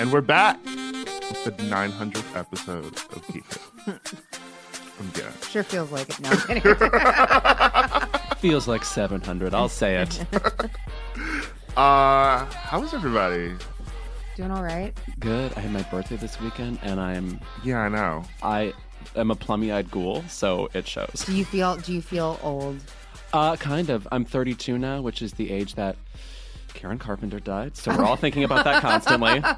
And we're back with the 900th episode of Keep It. I'm good. Sure feels like it. No, Feels like 700. I'll say it. Uh, how was everybody? Doing all right. Good. I had my birthday this weekend, and I'm Yeah, I know. I am a plummy-eyed ghoul, so it shows. Do you feel? Do you feel old? Uh, kind of. I'm 32 now, which is the age that Karen Carpenter died. So we're all thinking about that constantly.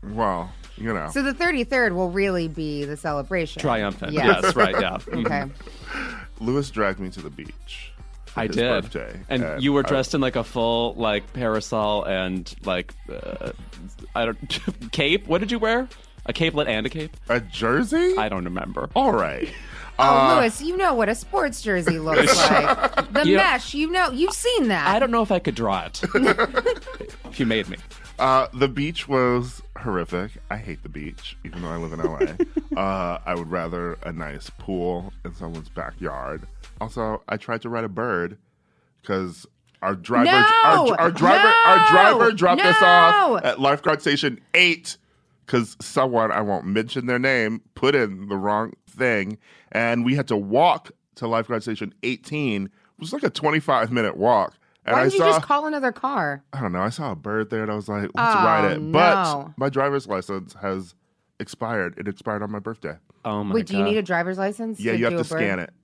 Well, you know. So the 33rd will really be the celebration. Triumphant. Yes. Yes, right. Yeah. Okay. Louis dragged me to the beach. I his did. Birthday, And you were I- dressed in like a full like parasol and like uh, I don't cape. What did you wear? A capelet and a cape? a jersey? I don't remember. All right. Oh, Uh, Louis, you know what a sports jersey looks like. The Yeah. mesh, you know, you've seen that. I don't know if I could draw it. if you made me. Uh, the beach was horrific. I hate the beach, even though I live in LA. uh, I would rather a nice pool in someone's backyard. Also, I tried to ride a bird because our driver, No! our, our driver, No! our driver dropped us off at lifeguard station eight because someone I won't mention their name put in the wrong thing, and we had to walk to lifeguard station eighteen. It was like a twenty-five minute walk. And Why I did you saw, just call another car? I don't know. I saw a bird there and I was like, let's Oh, ride it. Oh, but no. my driver's license has expired. It expired on my birthday. Oh my Wait, god. do you need a driver's license? Yeah, to you have to a bird? scan it.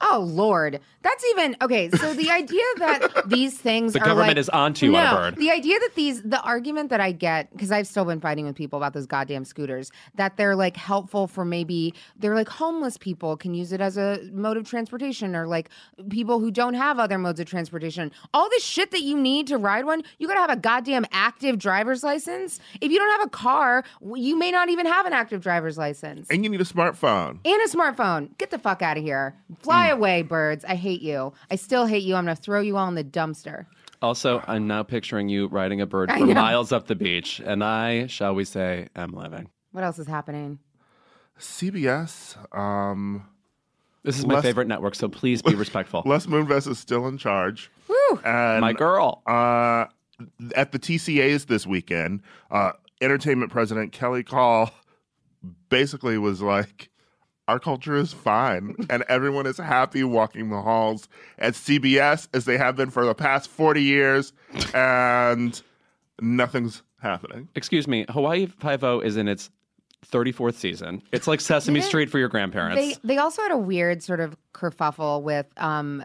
Oh Lord, that's even okay. So the idea that these things The are government like- is onto you no, on a bird. The idea that these, the argument that I get, because I've still been fighting with people about those goddamn scooters, that they're like helpful for maybe they're like homeless people can use it as a mode of transportation, or like people who don't have other modes of transportation. All this shit that you need to ride one, you gotta have a goddamn active driver's license. If you don't have a car, you may not even have an active driver's license. And you need a smartphone. and a smartphone. Get the fuck out of here. Fly away, birds. I hate you. I still hate you. I'm going to throw you all in the dumpster. Also, I'm now picturing you riding a bird for miles up the beach, and I, shall we say, am living. What else is happening? CBS, um, This is my Les- favorite network, so please be respectful. Les Moonves is still in charge. Woo! And my girl. uh, at the TCAs this weekend, uh, entertainment president Kelly Kahl basically was like, our culture is fine and everyone is happy walking the halls at CBS as they have been for the past 40 years and nothing's happening. Excuse me, Hawaii Five-O is in its 34th season. It's like Sesame Didn't- Street for your grandparents. They they also had a weird sort of kerfuffle with um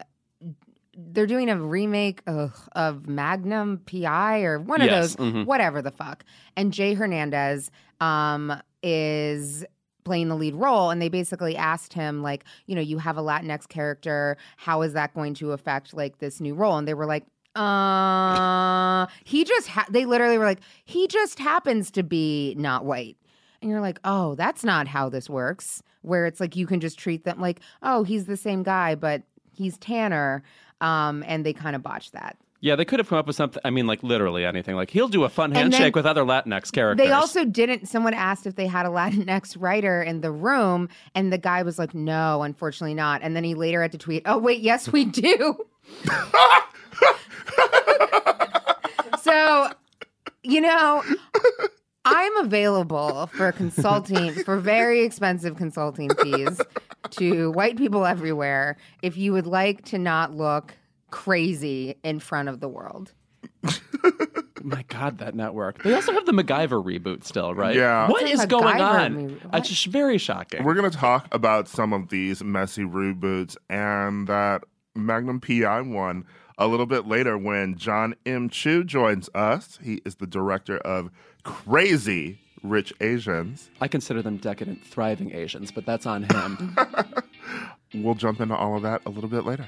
they're doing a remake ugh, of Magnum PI or one of Yes, those mhm. whatever the fuck. And Jay Hernandez um is playing the lead role and they basically asked him like, you know, you have a Latinx character, how is that going to affect like this new role? And they were like uh he just ha- they literally were like he just happens to be not white and you're like, oh, that's not how this works. Where it's like you can just treat them like, oh, he's the same guy, but he's Tanner. Um, and they kind of botched that. Yeah, they could have come up with something. I mean, like literally anything. Like he'll do a fun handshake with other Latinx characters. They also didn't. Someone asked if they had a Latinx writer in the room, and the guy was like, no, unfortunately not. And then he later had to tweet, oh, wait, yes, we do. so, you know, I'm available for consulting, for very expensive consulting fees to white people everywhere if you would like to not look crazy in front of the world. My God, that network. They also have the MacGyver reboot still, right? Yeah. What What's a is going MacGyver on? movie? What? It's just very shocking. We're going to talk about some of these messy reboots and that Magnum PI one a little bit later when John M. Chu joins us. He is the director of Crazy Rich Asians. I consider them decadent, thriving Asians, but that's on him. We'll jump into all of that a little bit later.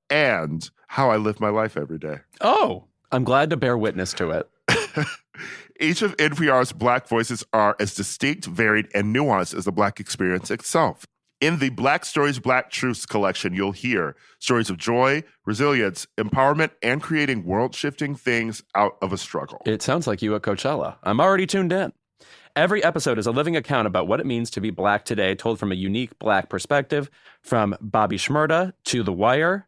and how I live my life every day. Oh, I'm glad to bear witness to it. Each of NPR's Black voices are as distinct, varied, and nuanced as the Black experience itself. In the Black Stories, Black Truths collection, you'll hear stories of joy, resilience, empowerment, and creating world shifting things out of a struggle. It sounds like you at Coachella. I'm already tuned in. Every episode is a living account about what it means to be black today, told from a unique black perspective. From Bobby Shmurda to The Wire,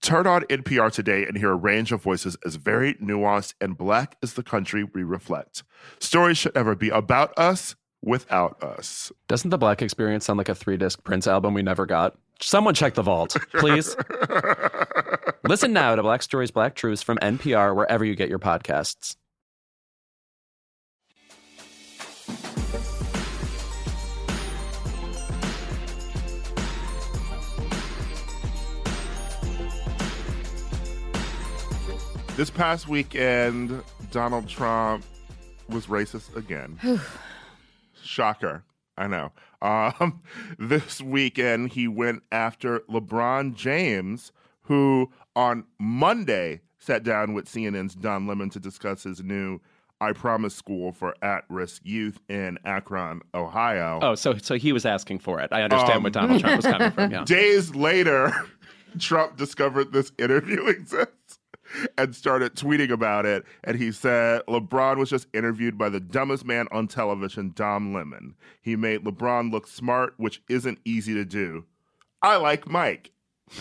Turn on NPR today and hear a range of voices as varied, nuanced, and Black as the country we reflect. Stories should never be about us without us. Doesn't the black experience sound like a three disc Prince album we never got? Someone check the vault, please. Listen now to Black Stories, Black Truths from NPR wherever you get your podcasts. This past weekend, Donald Trump was racist again. Shocker. I know. Um, this weekend, he went after LeBron James, who on Monday sat down with CNN's Don Lemon to discuss his new I Promise School for At Risk Youth in Akron, Ohio. Oh, so so he was asking for it. I understand Um, where Donald Trump was coming from. Yeah. Days later, Trump discovered this interview exists and started tweeting about it. And he said LeBron was just interviewed by the dumbest man on television, Don Lemon. He made LeBron look smart, which isn't easy to do. I like Mike.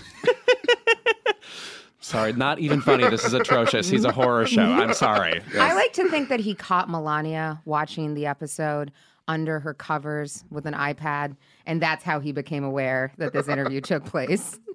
Sorry, not even funny. This is atrocious. He's a horror show. I'm sorry. I like to think that he caught Melania watching the episode under her covers with an iPad, and that's how he became aware that this interview took place.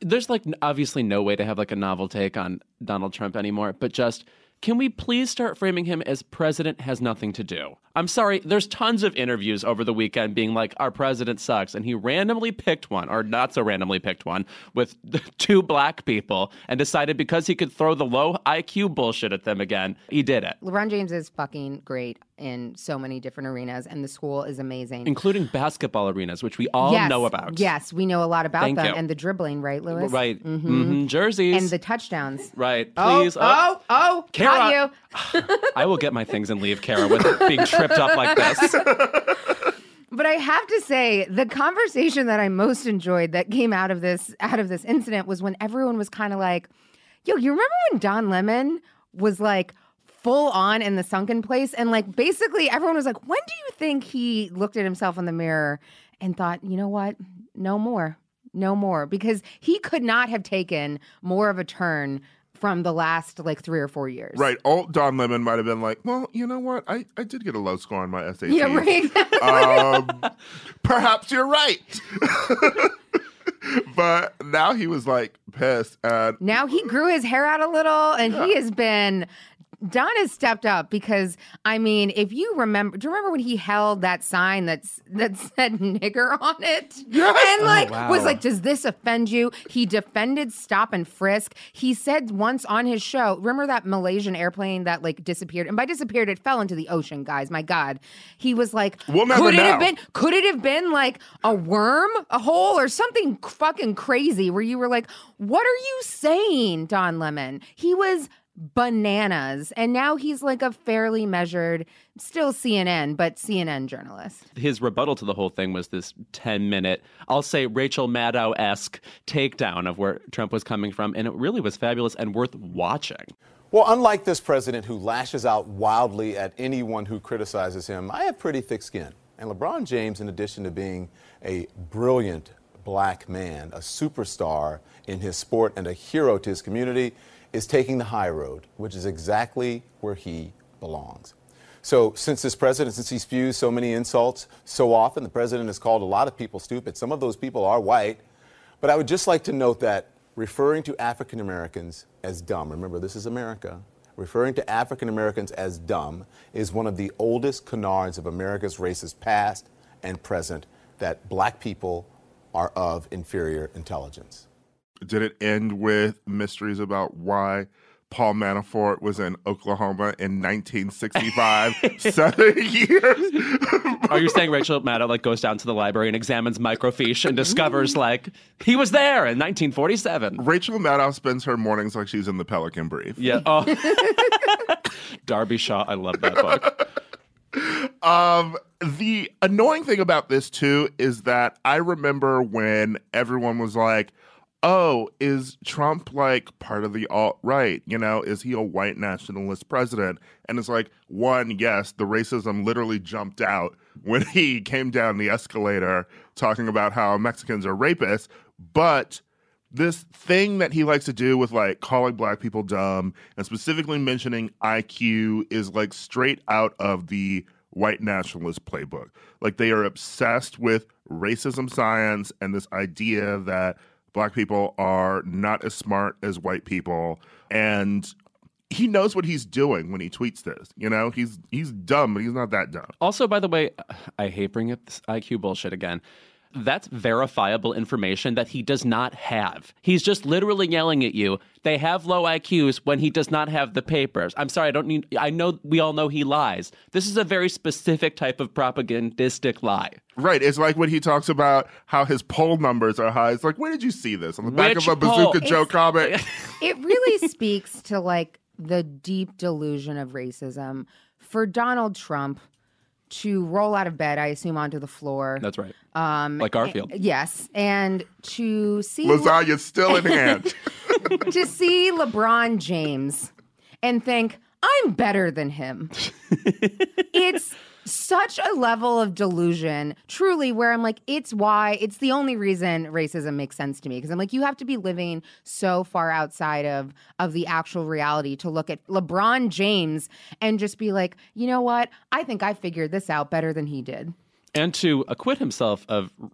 there's like obviously no way to have like a novel take on Donald Trump anymore, but just can we please start framing him as president has nothing to do? I'm sorry, there's tons of interviews over the weekend being like, our president sucks. And he randomly picked one, or not so randomly picked one, with two black people and decided because he could throw the low IQ bullshit at them again, he did it. LeBron James is fucking great in so many different arenas, and the school is amazing. Including basketball arenas, which we all yes, know about. Yes, we know a lot about Thank them, you. and the dribbling, right, Louis? Right. Mhm. hmm Jerseys. And the touchdowns. right. Oh, Please. Oh, oh, Kara- got you. I will get my things and leave Kara with being tripped up like this. But I have to say, the conversation that I most enjoyed that came out of this out of this incident was when everyone was kind of like, "Yo, you remember when Don Lemon was like full on in the sunken place. And like basically everyone was like, when do you think he looked at himself in the mirror and thought, you know what? No more. No more. Because he could not have taken more of a turn from the last like three or four years. Right. Old Don Lemon might have been like, well, you know what? I, I did get a low score on my SAT. Yeah, right. um, perhaps you're right. but now he was like pissed. And now he grew his hair out a little and he has been Don has stepped up because I mean, if you remember, do you remember when he held that sign that's that said "nigger" on it, Yes. and oh, like wow. was like, "Does this offend you?" He defended stop and frisk. He said once on his show, remember that Malaysian airplane that like disappeared, and by disappeared, it fell into the ocean, guys. My God, he was like, We'll could it have been? Could it have been like a worm, a hole, or something fucking crazy where you were like, what are you saying, Don Lemon? He was bananas. And now he's like a fairly measured, still CNN, but CNN journalist. his rebuttal to the whole thing was this 10 minute, I'll say Rachel Maddow esque takedown of where Trump was coming from. And it really was fabulous and worth watching. Well, unlike this president who lashes out wildly at anyone who criticizes him, I have pretty thick skin. And LeBron James, in addition to being a brilliant black man, a superstar in his sport, and a hero to his community, is taking the high road, which is exactly where he belongs. So, since this president, since he spews so many insults so often, the president has called a lot of people stupid. Some of those people are white. But I would just like to note that referring to African Americans as dumb, remember this is America, referring to African Americans as dumb is one of the oldest canards of America's racist past and present that black people are of inferior intelligence. Did it end with mysteries about why Paul Manafort was in Oklahoma in 1965? Seven years. Are you saying Rachel Maddow like goes down to the library and examines microfiche and discovers like he was there in 1947? Rachel Maddow spends her mornings like she's in the Pelican Brief. Yeah. Oh. Darby Shaw, I love that book. Um, the annoying thing about this too is that I remember when everyone was like, "Oh, is Trump like part of the alt right? You know, is he a white nationalist president?" And it's like, one, yes, the racism literally jumped out when he came down the escalator talking about how Mexicans are rapists, but this thing that he likes to do with like calling black people dumb and specifically mentioning IQ is like straight out of the white nationalist playbook. Like they are obsessed with racism science and this idea that black people are not as smart as white people and he knows what he's doing when he tweets this. You know, he's he's dumb, but he's not that dumb. Also, by the way, I hate bringing up this IQ bullshit again. That's verifiable information that he does not have. He's just literally yelling at you. They have low IQs when he does not have the papers. I'm sorry, I don't need. I know we all know he lies. This is a very specific type of propagandistic lie. Right. It's like when he talks about how his poll numbers are high. It's like, where did you see this? On the back Which of a poll? Bazooka Joe It's- comic? It really speaks to like the deep delusion of racism for Donald Trump to roll out of bed, I assume, onto the floor. That's right. Um, Like Garfield. Yes, and to see Lasagna's still in hand. to see LeBron James and think I'm better than him. it's such a level of delusion, truly, where I'm like, it's why, it's the only reason racism makes sense to me. Because I'm like, you have to be living so far outside of of the actual reality to look at LeBron James and just be like, you know what? I think I figured this out better than he did. and to acquit himself of r-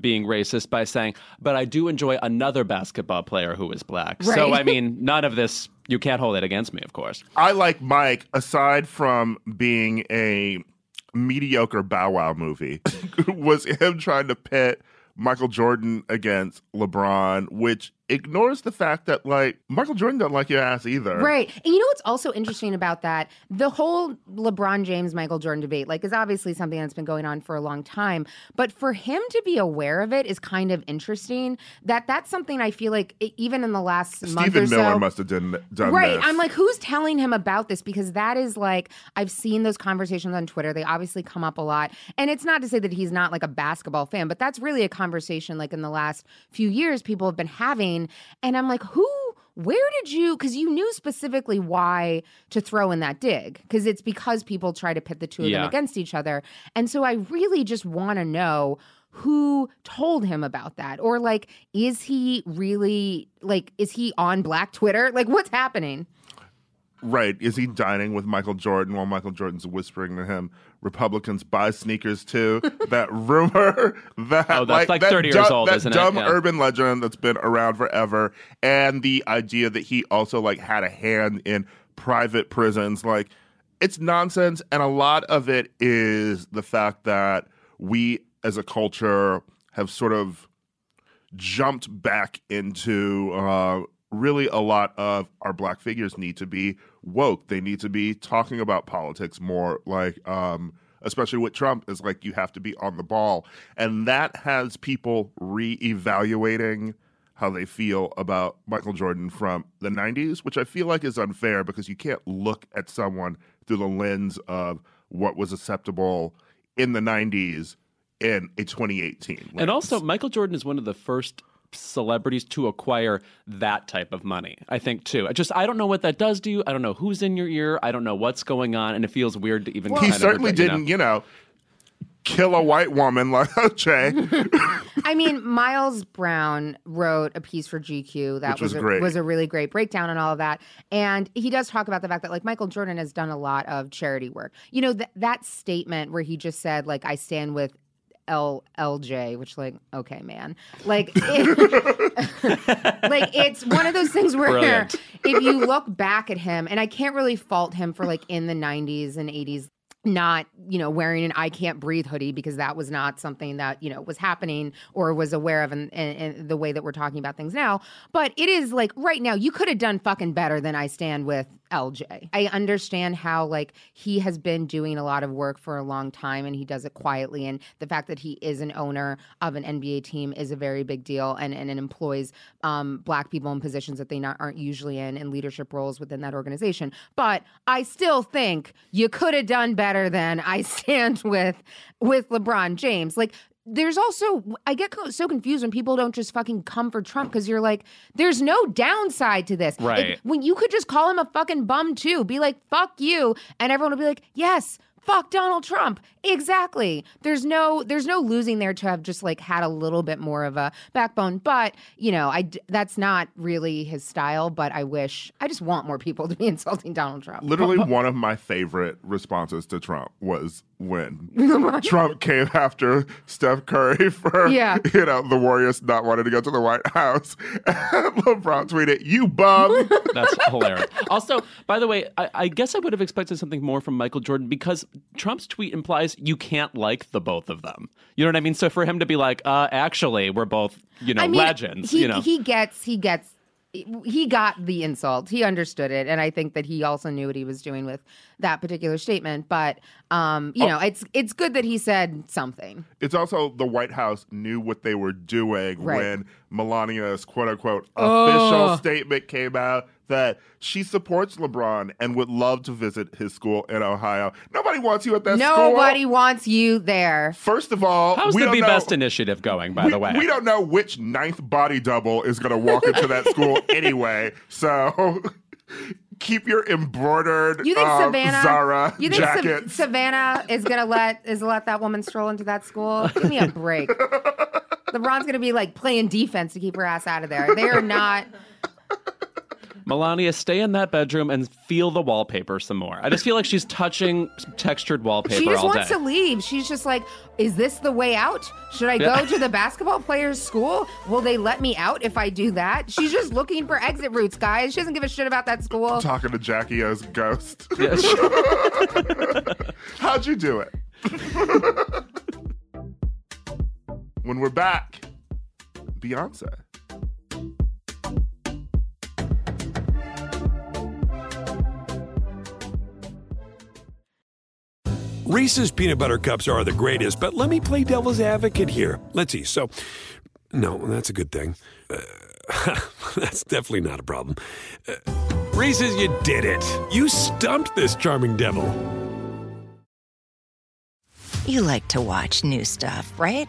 being racist by saying, "But I do enjoy another basketball player who is black." So I mean, none of this you can't hold it against me, of course. I like Mike, aside from being a mediocre Bow Wow movie, was him trying to pit Michael Jordan against LeBron, which ignores the fact that like Michael Jordan doesn't like your ass either. Right. And you know what's also interesting about that? The whole LeBron James Michael Jordan debate, like, is obviously something that's been going on for a long time. But for him to be aware of it is kind of interesting. That that's something I feel like even in the last month or Stephen Miller so. must have done, done Right. this. I'm like, who's telling him about this? Because that is like, I've seen those conversations on Twitter. They obviously come up a lot. And it's not to say that he's not like a basketball fan, but that's really a conversation like in the last few years people have been having. And I'm like, who where did you because you knew specifically why to throw in that dig because it's because people try to pit the two of them against each other. And so i really just want to know who told him about that or like is he really like is he on black twitter? Like what's happening Right. Is he dining with Michael Jordan while Michael Jordan's whispering to him, Republicans buy sneakers too? that rumor that Oh, that's like that 30 years du- old, that isn't it? dumb Yeah. urban legend that's been around forever. And the idea that he also like had a hand in private prisons. Like it's nonsense. And a lot of it is the fact that we as a culture have sort of jumped back into uh, really a lot of our black figures need to be woke. They need to be talking about politics more, like, um, especially with Trump, is like you have to be on the ball. And that has people reevaluating how they feel about Michael Jordan from the 90s, which I feel like is unfair because you can't look at someone through the lens of what was acceptable in the 90s in a 2018 lens. And also, Michael Jordan is one of the first celebrities to acquire that type of money. I think too. I just I don't know what that does to you. I don't know who's in your ear. I don't know what's going on, and it feels weird to even. he kind of certainly regret- you know. didn't, you know, kill a white woman like OJ. I mean, Miles Brown wrote a piece for GQ that Which was a, great. was a really great breakdown on all of that, and he does talk about the fact that like Michael Jordan has done a lot of charity work. You know, th- that statement where he just said like I stand with L LJ, which like okay, man, like it, like it's one of those things where Brilliant. if you look back at him, and I can't really fault him for like in the '90s and '80s not you know wearing an i can't breathe hoodie because that was not something that you know was happening or was aware of in, in, in the way that we're talking about things now but it is like right now you could have done fucking better than i stand with lj i understand how like he has been doing a lot of work for a long time and he does it quietly and the fact that he is an owner of an nba team is a very big deal and, and it employs um, black people in positions that they not, aren't usually in in leadership roles within that organization. But i still think you could have done better than i stand with with lebron james. Like there's also I get co- so confused when people don't just fucking come for Trump because you're like, there's no downside to this. It- Right. when you could just call him a fucking bum too, be like, fuck you, and everyone will be like, yes, fuck Donald Trump. Exactly. There's no there's no losing there to have just like had a little bit more of a backbone. But you know, I that's not really his style. But I wish I just want more people to be insulting Donald Trump. Literally, one of my favorite responses to Trump was when Trump came after Steph Curry for, Yeah. you know, the Warriors not wanting to go to the White House. And LeBron tweeted, "You bum." That's hilarious. Also, by the way, I, I guess I would have expected something more from Michael Jordan because Trump's tweet implies you can't like the both of them. You know what I mean? So for him to be like, uh, actually, we're both, you know, I mean, legends. He, you know, he gets he gets he got the insult. He understood it, and I think that he also knew what he was doing with that particular statement. But um, Oh. you know, it's it's good that he said something. It's also the White House knew what they were doing Right. when Melania's quote unquote Oh. official statement came out that she supports LeBron and would love to visit his school in Ohio. Nobody wants you at that school. Nobody wants you there. First of all, how's we the don't Be know, Best initiative going? By we, the way, we don't know which ninth body double is going to walk into that school anyway. So keep your embroidered You think uh, Savannah? Zara you think Sa- jackets. Savannah is gonna let is let that woman stroll into that school? Give me a break. LeBron's gonna be like playing defense to keep her ass out of there. They are not. Melania, stay in that bedroom and feel the wallpaper some more. I just feel like she's touching textured wallpaper She just all wants day. to leave. She's just like, is this the way out? Should I Yeah. go to the basketball players' school? Will they let me out if I do that? She's just looking for exit routes, guys. She doesn't give a shit about that school. Talking to Jackie O's ghost. Yeah, she- How'd you do it? when we're back, Beyonce. Reese's peanut butter cups are the greatest, but let me play devil's advocate here. Let's see. So, no, that's a good thing. Uh, that's definitely not a problem. Uh, Reese's, you did it. You stumped this charming devil. You like to watch new stuff, right?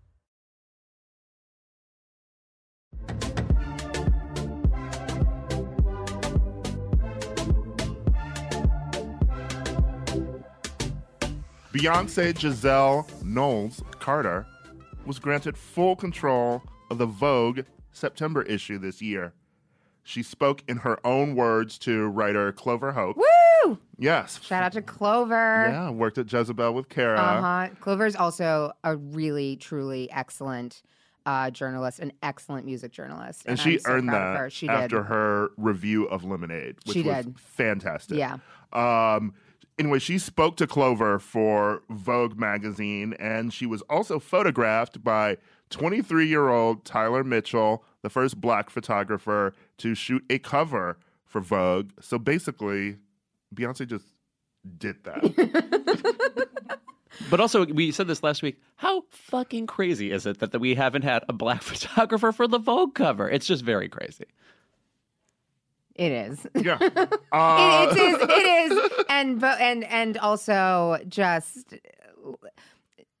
Beyonce Giselle Knowles Carter was granted full control of the Vogue September issue this year. She spoke in her own words to writer Clover Hope. Woo! Yes. Shout out to Clover. Yeah, worked at Jezebel with Kara. Uh huh. Clover's also a really, truly excellent uh, journalist, an excellent music journalist, And, she I'm so earned that her. She after did. her review of Lemonade, which She was did. fantastic. Yeah. Um, anyway, she spoke to Clover for Vogue magazine, and she was also photographed by 23 year old Tyler Mitchell, the first black photographer to shoot a cover for Vogue. So basically, Beyonce just did that. But also, we said this last week. How fucking crazy is it that, that we haven't had a black photographer for the Vogue cover? It's just very crazy. It is. yeah. Uh, it, it is. It is. And and and also just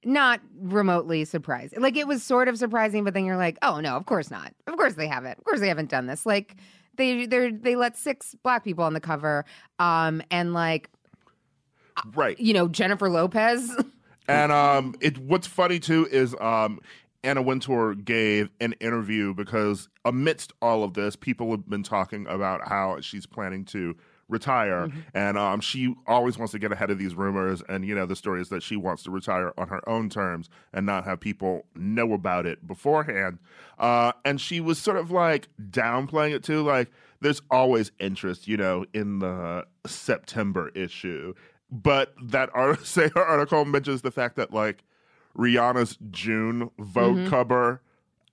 not remotely surprising. Like it was sort of surprising, but then you're like, oh no, of course not. Of course they haven't. Of course they haven't done this. Like they they they let six black people on the cover, um, and like right. you know Jennifer Lopez. And um, it what's funny too is um, Anna Wintour gave an interview because amidst all of this, people have been talking about how she's planning to retire, and um, she always wants to get ahead of these rumors. And you know, the story is that she wants to retire on her own terms and not have people know about it beforehand. Uh, and she was sort of like downplaying it too, like. There's always interest, you know, in the September issue, but that art- say her article mentions the fact that like Rihanna's June Vogue Mm-hmm. cover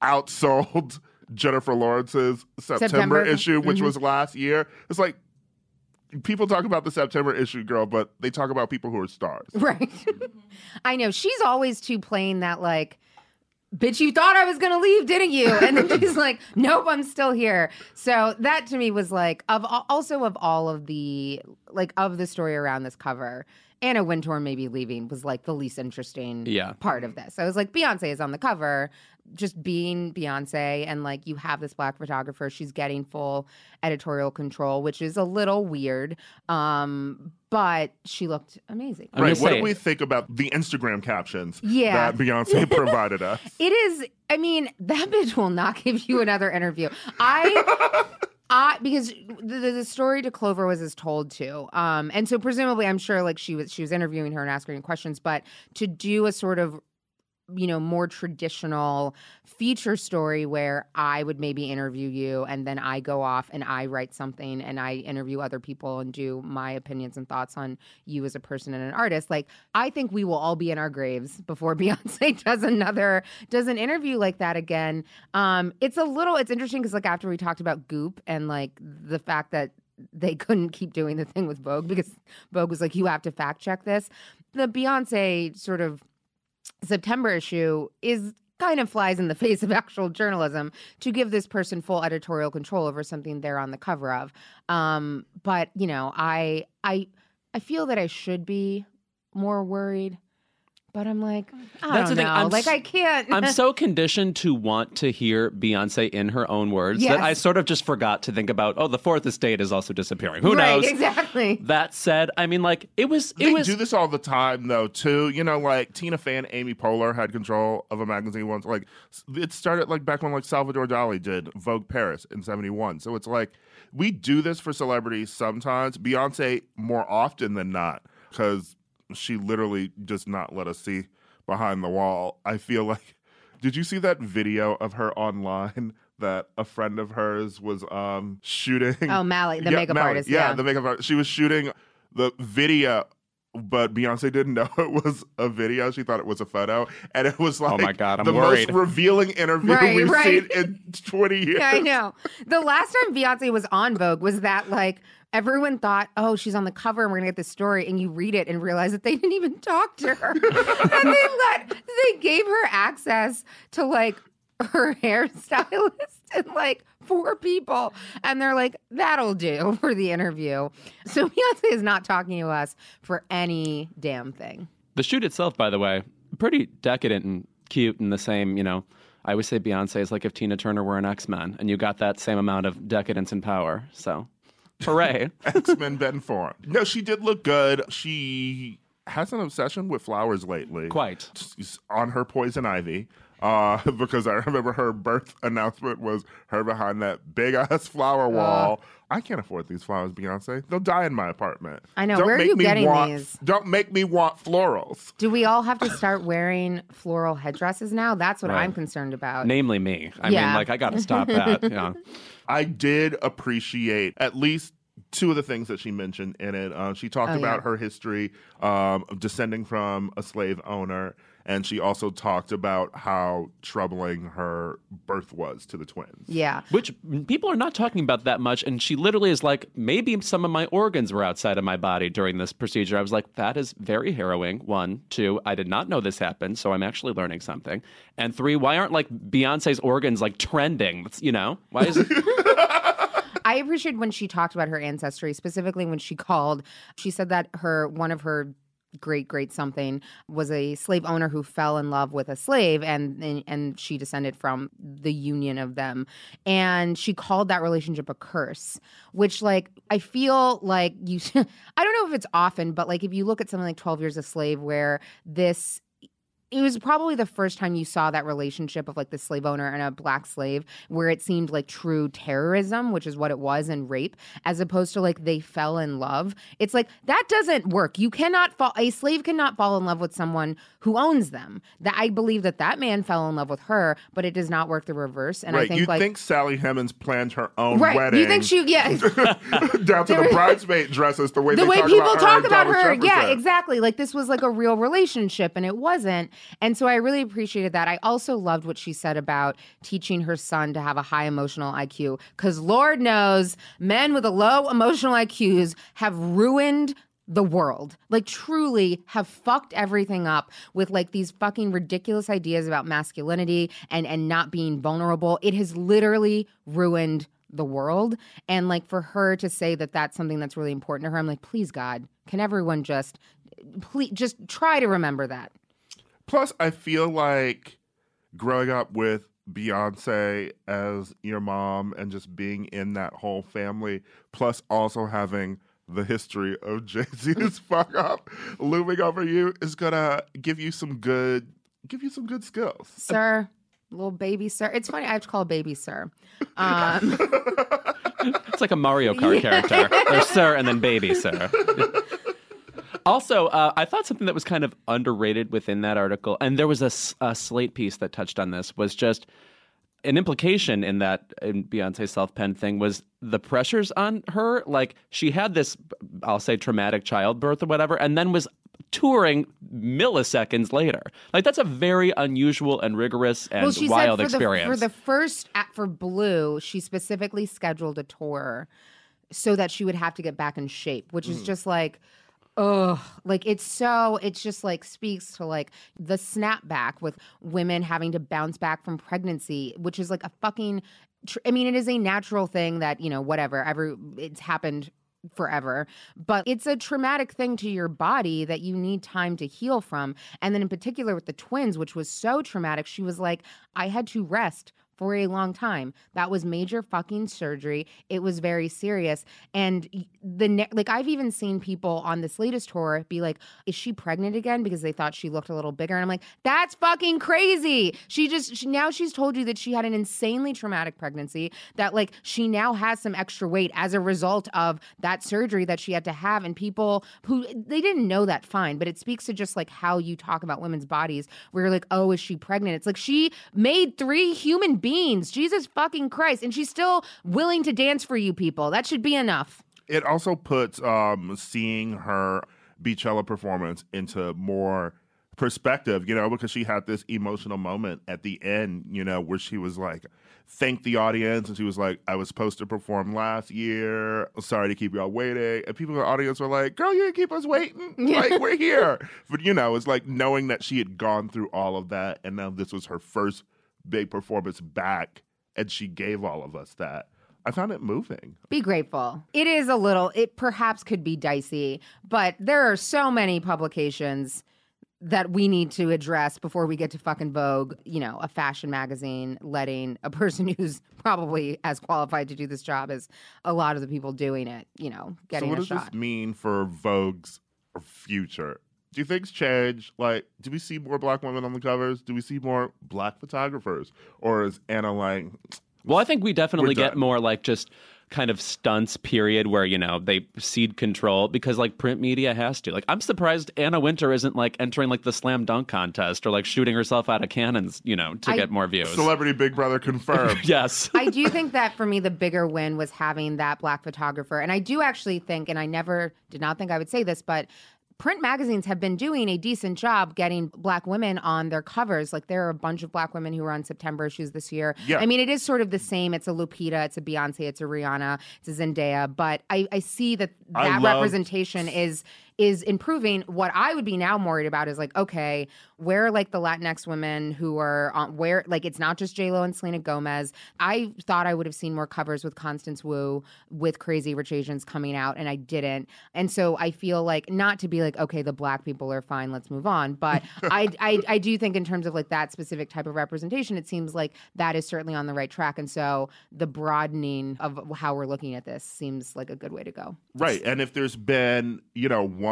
outsold Jennifer Lawrence's September, September. issue, which Mhm. was last year. It's like people talk about the September issue, girl, but they talk about people who are stars. Right. I know. She's always too plain that like bitch you thought I was going to leave, didn't you? And then she's like, "Nope, I'm still here." So that to me was like of also of all of the like of the story around this cover, Anna Wintour maybe leaving was like the least interesting Yeah. part of this. I was like Beyonce is on the cover, just being Beyonce and like you have this black photographer, she's getting full editorial control, which is a little weird. Um but she looked amazing. I'm right. gonna What do we think about the Instagram captions Yeah. that Beyonce provided us? It is. I mean, that bitch will not give you another interview. I. I because the, the story to Clover was as told to, um, and so presumably I'm sure like she was she was interviewing her and asking her questions, but to do a sort of you know more traditional feature story where I would maybe interview you and then I go off and I write something and I interview other people and do my opinions and thoughts on you as a person and an artist. Like I think we will all be in our graves before Beyonce does another does an interview like that again. Um, it's a little it's interesting because like after we talked about Goop and like the fact that they couldn't keep doing the thing with Vogue because Vogue was like, you have to fact check this. The Beyonce sort of September issue is kind of flies in the face of actual journalism to give this person full editorial control over something they're on the cover of. Um, but you know, I I I feel that I should be more worried, but I'm like, I That's the don't thing, know. I'm like s- I can't. I'm so conditioned to want to hear Beyonce in her own words that I sort of just forgot to think about. Oh, the fourth estate is also disappearing. Who right, knows? exactly. That said, I mean, like it was. It They was. do this all the time, though. Too, you know, like Tina Fey and Amy Poehler had control of a magazine once. Like s- it started like back when like Salvador Dali did Vogue Paris in '71. So it's like we do this for celebrities sometimes. Beyonce more often than not, because she literally does not let us see behind the wall. I feel like. Did you see that video of her online? That a friend of hers was um shooting. Oh, Mally, the makeup Mally, artist, Yeah, yeah. the makeup artist. She was shooting the video, but Beyonce didn't know it was a video. She thought it was a photo, and it was like Oh my God, I'm the worried. most revealing interview Right, we've right. seen in twenty years. Yeah, I know. The last time Beyonce was on Vogue was that like everyone thought, oh, she's on the cover and we're gonna get this story, and you read it and realize that they didn't even talk to her, and they let they gave her access to like her hairstylist and like four people, and they're like, that'll do for the interview. So Beyonce is not talking to us for any damn thing. The shoot itself, by the way, pretty decadent and cute and the same, you know. I always say Beyonce is like if Tina Turner were an X Men, and you got that same amount of decadence and power. So, hooray! X Men Ben form. No, she did look good. She has an obsession with flowers lately. Quite. She's on her poison ivy. Uh, because I remember her birth announcement was her behind that big ass flower wall. I can't afford these flowers, Beyonce. They'll die in my apartment. I know. Don't Where are make you me getting want- these? Don't make me want florals. Do we all have to start wearing floral headdresses now? That's what Right. I'm concerned about. Namely me. I Yeah. mean, like I got to stop that. Yeah. I did appreciate at least two of the things that she mentioned in it. Uh, she talked Oh, yeah. about her history um, of descending from a slave owner, and she also talked about how troubling her birth was to the twins. Yeah. Which people are not talking about that much. And she literally is like, maybe some of my organs were outside of my body during this procedure. I was like, that is very harrowing. One, two, I did not know this happened. So I'm actually learning something. And three, why aren't like Beyonce's organs like trending? It's- You know, why is it? I appreciate when she talked about her ancestry, specifically when she called, she said that her one of her great great something was a slave owner who fell in love with a slave and, and and she descended from the union of them. And she called that relationship a curse which like i feel like you i don't know if it's often but like if you look at something like 12 years a slave where this it was probably the first time you saw that relationship of like the slave owner and a black slave where it seemed like true terrorism which is what it was and rape as opposed to like they fell in love it's like that doesn't work you cannot fall a slave cannot fall in love with someone who owns them that i believe that that man fell in love with her but it does not work the reverse and right. i think you like think Sally Hemings planned her own right wedding you think she yeah down to the bridesmaid dresses the way the they way talk people about talk about her. Yeah, exactly. Like this was like a real relationship and it wasn't. And so I really appreciated that. I also loved what she said about teaching her son to have a high emotional IQ cuz Lord knows men with a low emotional IQs have ruined the world. Like truly have fucked everything up with like these fucking ridiculous ideas about masculinity and and not being vulnerable. It has literally ruined the world. And like for her to say that that's something that's really important to her i'm like please god can everyone just please just try to remember that Plus, I feel like growing up with Beyonce as your mom and just being in that whole family, plus also having the history of Jay Z's fuck up looming over you is gonna give you some good give you some good skills. sir little baby sir it's funny i have to call baby sir um It's like a Mario Kart character. There's sir and then baby sir. Also, uh, I thought something that was kind of underrated within that article, and there was a Slate piece that touched on this, was just an implication in that in Beyonce's self-penned thing was the pressures on her. Like she had this, I'll say, traumatic childbirth or whatever, and then was touring milliseconds later. Like that's a very unusual and rigorous and well she wild said for experience. the, for the first act for blue she specifically scheduled a tour so that she would have to get back in shape which Mm. is just like Ugh, like it's so, it's just like speaks to like the snapback with women having to bounce back from pregnancy, which is like a fucking, tr- I mean, it is a natural thing that, you know, whatever, every, it's happened forever, but it's a traumatic thing to your body that you need time to heal from. And then in particular with the twins, which was so traumatic, she was like, I had to rest for a long time. That was major fucking surgery. It was very serious. And the ne- like I've even seen people on this latest tour be like, "Is she pregnant again?" because they thought she looked a little bigger. And I'm like, "That's fucking crazy." She just she, now she's told you that she had an insanely traumatic pregnancy. That like she now has some extra weight as a result of that surgery that she had to have. And people who they didn't know that fine, but it speaks to just like how you talk about women's bodies. Where you're like, "Oh, is she pregnant?" It's like she made three human beings. Jesus fucking Christ, and she's still willing to dance for you people. That should be enough. It also puts um, seeing her Beachella performance into more perspective, you know, because she had this emotional moment at the end, you know, where she was like, thanked the audience, and she was like, "I was supposed to perform last year. Sorry to keep y'all waiting." And people in the audience were like, "Girl, you didn't keep us waiting. Like we're here." But you know, it's like knowing that she had gone through all of that, and now this was her first big performance back, and she gave all of us that. I found it moving. Be grateful. It is a little, it perhaps could be dicey, but there are so many publications that we need to address before we get to fucking Vogue, you know, a fashion magazine letting a person who's probably as qualified to do this job as a lot of the people doing it, you know, getting so what does shot. this mean for Vogue's future? Do things change? Like, do we see more black women on the covers? Do we see more black photographers? Or is Anna like, Well, I think we definitely get done. more like just kind of stunts period where you know they cede control because like print media has to like i'm surprised anna wintour isn't like entering like the slam dunk contest or like shooting herself out of cannons you know to I- get more views celebrity Big Brother confirmed? yes I do think that for me, the bigger win was having that black photographer. And I do actually think, and I never did not think I would say this, but print magazines have been doing a decent job getting black women on their covers. Like there are a bunch of black women who were on September issues this year. Yeah. I mean, it is sort of the same. It's a Lupita, it's a Beyonce, it's a Rihanna, it's a Zendaya. But I, I see that that love- representation is is improving. What I would be now worried about is like, okay, where are like the Latinx women who are on where like it's not just J Lo and Selena Gomez. I thought I would have seen more covers with Constance Wu with Crazy Rich Asians coming out, and I didn't. And so I feel like not to be like, okay, the black people are fine, let's move on. But I, I I do think in terms of like that specific type of representation, it seems like that is certainly on the right track. And so the broadening of how we're looking at this seems like a good way to go. Right. And if there's been, you know, one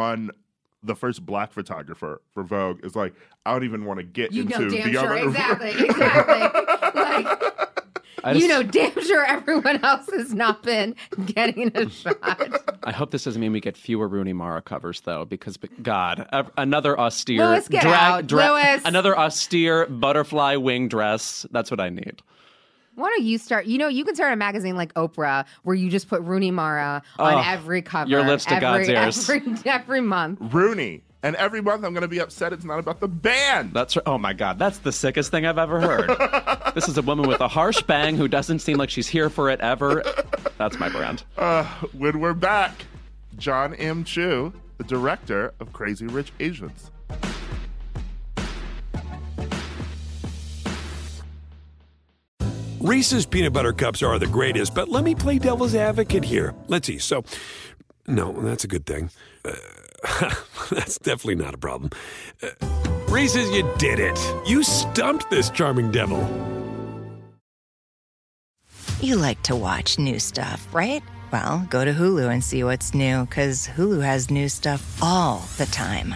the first black photographer for Vogue is like, I don't even want to get You into know damn the sure, other exactly, exactly. like I you know damn sure everyone else has not been getting a shot. I hope this doesn't mean we get fewer Rooney Mara covers, though, because God, another austere Louis, get out. Louis. another austere butterfly wing dress. That's what I need. Why don't you start? You know, you can start a magazine like Oprah where you just put Rooney Mara on Oh, every cover. your lips to every, God's ears. Every, every month. Rooney. And every month I'm going to be upset it's not about the band. That's r- oh my God, that's the sickest thing I've ever heard. this is a woman with a harsh bang who doesn't seem like she's here for it ever. That's my brand. Uh, when we're back, John M. Chu, the director of Crazy Rich Asians. Reese's peanut butter cups are the greatest, but let me play devil's advocate here. Let's see. So, no, that's a good thing. Uh, that's definitely not a problem. Uh, Reese's, you did it. You stumped this charming devil. You like to watch new stuff, right? Well, go to Hulu and see what's new, because Hulu has new stuff all the time.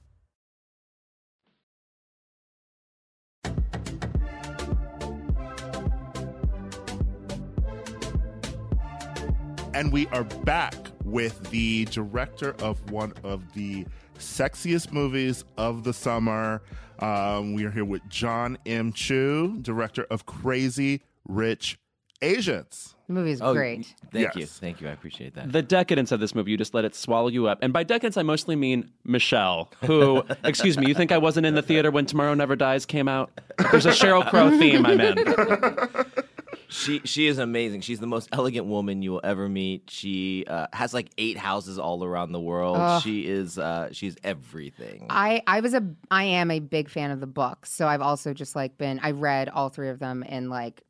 And we are back with the director of one of the sexiest movies of the summer. Um, we are here with John M. Chu, director of Crazy Rich Asians. The movie's Oh, great. Thank you. Thank you. I appreciate that. The decadence of this movie, you just let it swallow you up. And by decadence, I mostly mean Michelle, who, excuse me, you think I wasn't in the theater when Tomorrow Never Dies came out? There's a Sheryl Crow theme I'm in. She she is amazing. She's the most elegant woman you will ever meet. She uh, has like eight houses all around the world. She is uh, she's everything. I, I was a I am a big fan of the books, so I've also just like been I read all three of them in like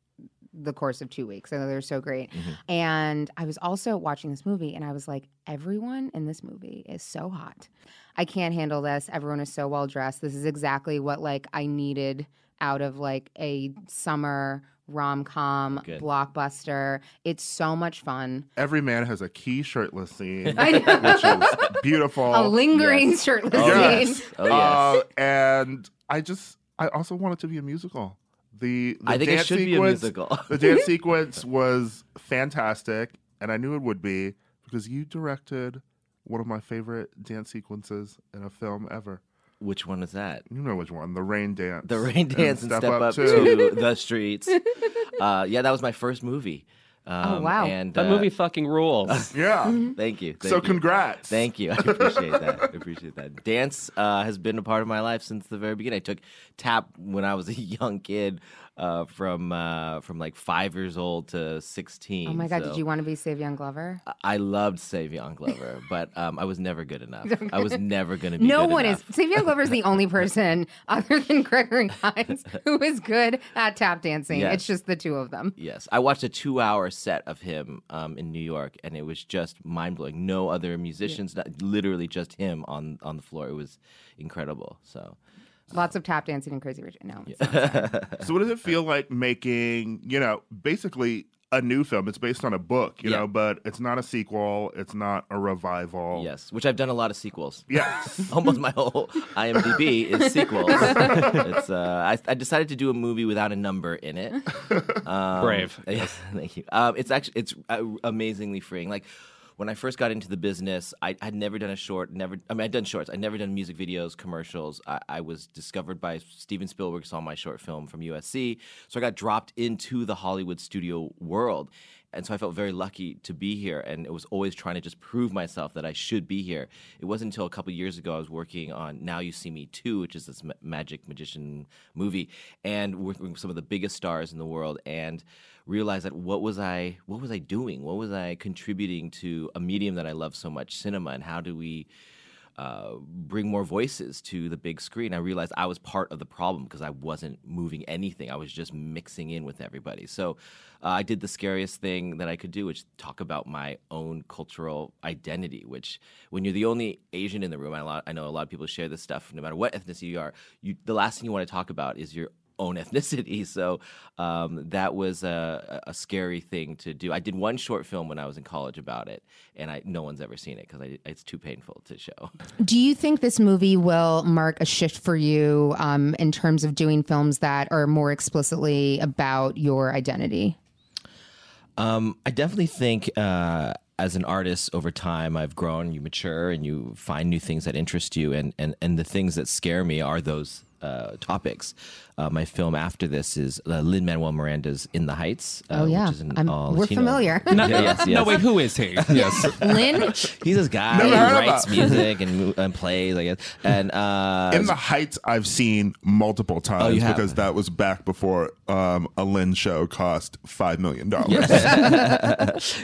the course of two weeks. So they're so great. And I was also watching this movie and I was like, everyone in this movie is so hot. I can't handle this. Everyone is so well dressed. This is exactly what like I needed out of like a summer rom com blockbuster. It's so much fun. Every man has a key shirtless scene, I know. which is beautiful. A lingering yes. shirtless Oh, scene. yes. Oh yes. Uh, and I just, I also want it to be a musical. The, the I think it dance should be a musical. the dance sequence was fantastic, and I knew it would be because you directed one of my favorite dance sequences in a film ever. Which one is that? You know which one? The rain dance. The rain dance and step, up, Two. to the streets. Uh, yeah, that was my first movie. Um, Oh, wow. And That uh, movie fucking rules. Yeah. Thank you. thank so you. congrats. Thank you. I appreciate that. I appreciate that. Dance uh, has been a part of my life since the very beginning. I took tap when I was a young kid, uh, from uh, from like five years old to sixteen. Oh my God, so did you want to be Savion Glover? I loved Savion Glover, but um, I was never good enough. I was never going to be. No one enough. is. Savion Glover is the only person other than Gregory Hines who is good at tap dancing. Yes. It's just the two of them. Yes, I watched a two-hour set of him um, in New York, and it was just mind-blowing. No other musicians, not, literally just him on on the floor. It was incredible. So Lots of tap dancing and Crazy Rich. No, it's not. So what does it feel like making, you know, basically a new film? It's based on a book, you Yeah. know, but it's not a sequel. It's not a revival. yes, which I've done a lot of sequels. Yes. Almost my whole IMDb is sequels. it's uh, I, I decided to do a movie without a number in it. Um, Brave. Yes, thank you. Um, it's actually it's uh, amazingly freeing. Like when I first got into the business, I had never done a short. Never, I mean, I'd done shorts. I'd never done music videos, commercials. I, I was discovered by Steven Spielberg, saw my short film from USC, so I got dropped into the Hollywood studio world. And so I felt very lucky to be here, and it was always trying to just prove myself that I should be here. It wasn't until a couple years ago I was working on Now You See Me Too, which is this ma- magic magician movie, and working with some of the biggest stars in the world, and realized that what was I what was I doing? What was I contributing to a medium that I love so much, cinema, and how do we uh, bring more voices to the big screen. I realized I was part of the problem because I wasn't moving anything. I was just mixing in with everybody. So uh, I did the scariest thing that I could do, which talk about my own cultural identity. Which, when you're the only Asian in the room, I, lot, I know a lot of people share this stuff. No matter what ethnicity you are, you, the last thing you want to talk about is your own ethnicity. So um, that was a, a scary thing to do. I did one short film when I was in college about it, and I, no one's ever seen it because it's too painful to show. Do you think this movie will mark a shift for you um, in terms of doing films that are more explicitly about your identity? Um, I definitely think uh, as an artist over time, I've grown, you mature, and you find new things that interest you. And, and, and the things that scare me are those uh, topics. Uh, my film after this is uh, Lin Manuel Miranda's In the Heights. Uh, Oh, yeah. which is an all we're Latino- familiar. No, Yeah, yes, no, wait, who is he? yes. Lin? He's this guy Never who heard writes him. music and, and plays, I guess. And uh, In the Heights, I've seen multiple times Oh, because that was back before um, a Lin show cost five million dollars.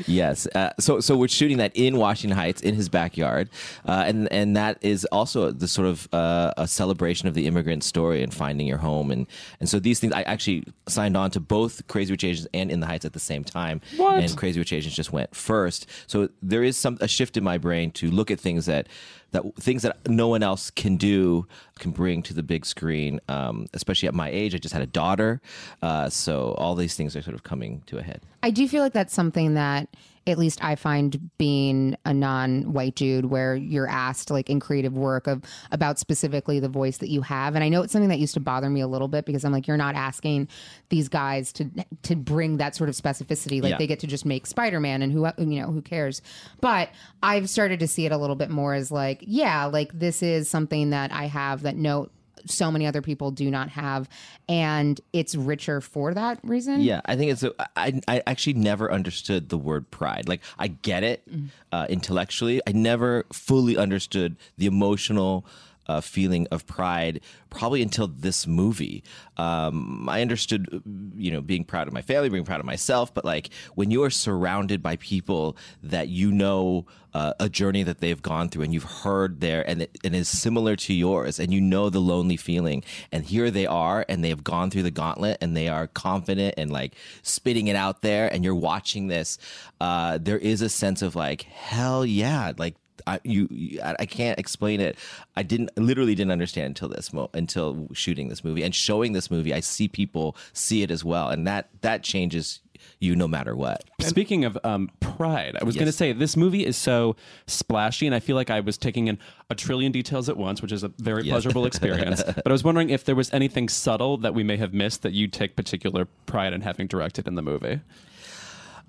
yes. Uh, so so we're shooting that in Washington Heights in his backyard, uh, and and that is also the sort of uh, a celebration of the immigrant story and finding your home, and and so these things I actually signed on to both Crazy Rich Asians and In the Heights at the same time, What? and Crazy Rich Asians just went first. So there is some a shift in my brain to look at things that. That things that no one else can do can bring to the big screen, um, especially at my age. I just had a daughter, uh, so all these things are sort of coming to a head. I do feel like that's something that at least I find being a non-white dude where you're asked like in creative work of about specifically the voice that you have. And I know it's something that used to bother me a little bit because I'm like you're not asking these guys to to bring that sort of specificity. Like Yeah. they get to just make Spider-Man and who you know who cares? But I've started to see it a little bit more as like yeah like this is something that I have that no so many other people do not have and it's richer for that reason Yeah, I think it's. A, I I actually never understood the word pride. Like I get it uh, intellectually. I never fully understood the emotional. Uh, feeling of pride, probably until this movie. Um, I understood, you know, being proud of my family, being proud of myself, but like when you are surrounded by people that you know uh, a journey that they've gone through and you've heard there and it, and is similar to yours and you know the lonely feeling and here they are and they have gone through the gauntlet and they are confident and like spitting it out there and you're watching this uh, there is a sense of like hell yeah like I, you, you- I I can't explain it. I didn't literally didn't understand until this mo- until shooting this movie and showing this movie. I see people see it as well, and that that changes you no matter what. Speaking of um, pride, I was going to say this movie is so splashy, and I feel like I was taking in a trillion details at once, which is a very pleasurable experience. but I was wondering if there was anything subtle that we may have missed that you take particular pride in having directed in the movie.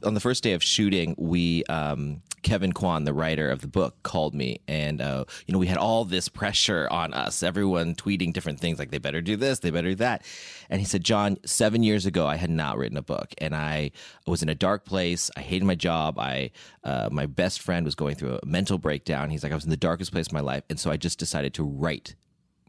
on the first day of shooting, we um, Kevin Kwan, the writer of the book, called me, and uh, you know we had all this pressure on us. Everyone tweeting different things like they better do this, they better do that. And he said, John, seven years ago, I had not written a book, and I was in a dark place. I hated my job. I uh, my best friend was going through a mental breakdown. He's like, I was in the darkest place of my life, and so I just decided to write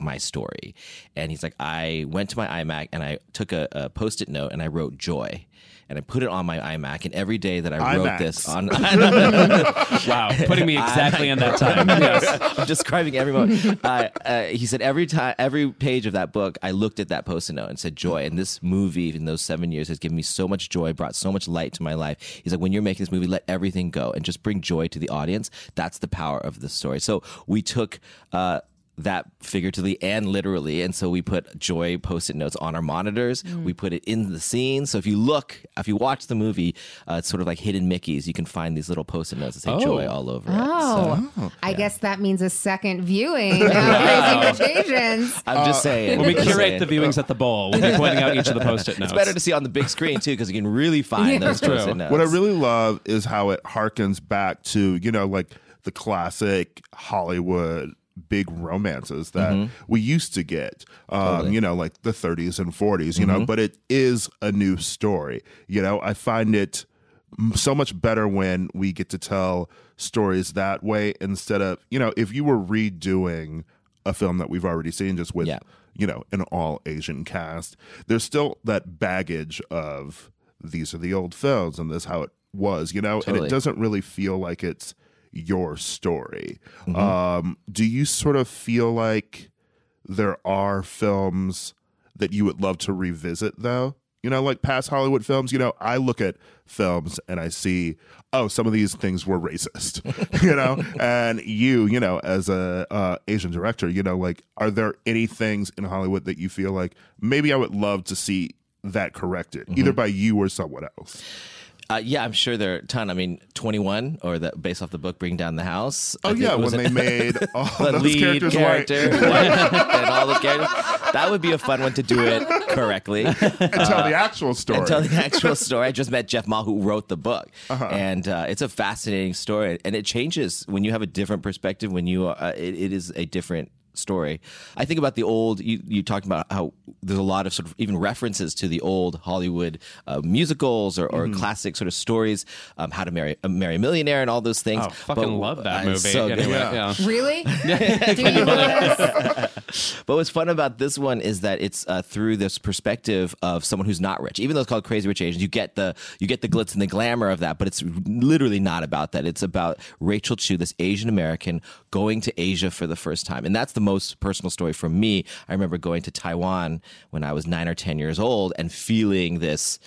my story. And he's like, I went to my iMac and I took a, a post it note and I wrote joy. And I put it on my iMac. And every day that I wrote iMacs. this on. Wow, putting me exactly in that time. Yes. I'm describing every moment. Uh, uh, he said every time, every page of that book, I looked at that post-it note and said joy. And this movie in those seven years has given me so much joy, brought so much light to my life. He's like, when you're making this movie, let everything go and just bring joy to the audience. That's the power of the story. So we took. Uh, that figuratively and literally. And so we put joy post-it notes on our monitors. We put it in the scene. So if you look, if you watch the movie, uh, it's sort of like hidden Mickeys. You can find these little post-it notes that say Oh. joy all over it. Oh, So I guess that means a second viewing of Crazy I'm just saying. When we curate saying. the viewings at the bowl, we'll be pointing out each of the post-it notes. It's better to see on the big screen too, because you can really find Yeah. those True. post-it notes. What I really love is how it harkens back to, you know, like the classic Hollywood big romances that Mm-hmm. we used to get, um, you know, like the 30s and 40s, you know, but it is a new story. You know, I find it so much better when we get to tell stories that way instead of, you know, if you were redoing a film that we've already seen just with, Yeah. you know, an all Asian cast, there's still that baggage of these are the old films and this is how it was, you know, and it doesn't really feel like it's your story. Mm-hmm. Um, do you sort of feel like there are films that you would love to revisit though? You know, like past Hollywood films, you know, I look at films and I see, oh, some of these things were racist, you know, and you, you know, as a uh, Asian director, you know, like, are there any things in Hollywood that you feel like maybe I would love to see that corrected, Mm-hmm. either by you or someone else? Uh, yeah, I'm sure there are a ton. I mean, 21 or the based off the book Bring Down the House. Oh yeah, when they made all the those lead characters character and all those characters. That would be a fun one to do it correctly. and tell the actual story. and tell the actual story. I just met Jeff Ma, who wrote the book, Uh-huh. and uh, it's a fascinating story. And it changes when you have a different perspective. When you, uh, it, it is a different story. I think about the old. You, you talked about how there's a lot of sort of even references to the old Hollywood uh, musicals or, Mm-hmm. classic sort of stories. Um, how to marry uh, marry a millionaire and all those things. Oh, fucking love that uh, movie. so anyway, Yeah. yeah. Really? Do you? But what's fun about this one is that it's uh, through this perspective of someone who's not rich. Even though it's called Crazy Rich Asians, you get the you get the glitz and the glamour of that, but it's literally not about that. It's about Rachel Chu, this Asian American, going to Asia for the first time, and that's the most personal story for me. I remember going to Taiwan when I was nine or ten years old and feeling this